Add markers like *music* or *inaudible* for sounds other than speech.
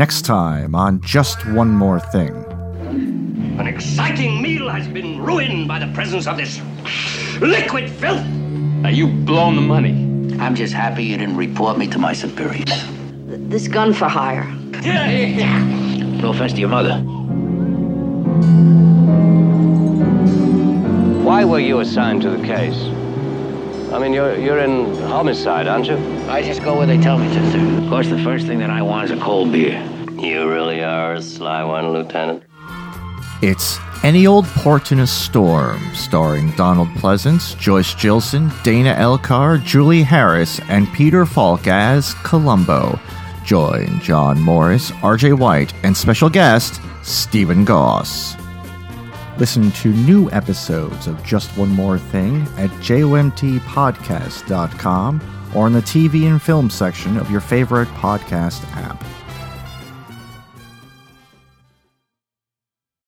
Next time on Just One More Thing. An exciting meal has been ruined by the presence of this liquid filth. Now you've blown the money. I'm just happy you didn't report me to my superiors. This gun for hire. *laughs* No offense to your mother. Why were you assigned to the case? I mean, you're, you're in homicide, aren't you? I just go where they tell me to, sir. Of course, the first thing that I want is a cold beer. You really are a sly one, Lieutenant. It's Any Old Port in a Storm, starring Donald Pleasence, Joyce Jillson, Dana Elcar, Julie Harris, and Peter Falk as Columbo. Join John Morris, RJ White, and special guest Stephen Goss. Listen to new episodes of Just One More Thing at jomtpodcast.com or in the TV and film section of your favorite podcast app.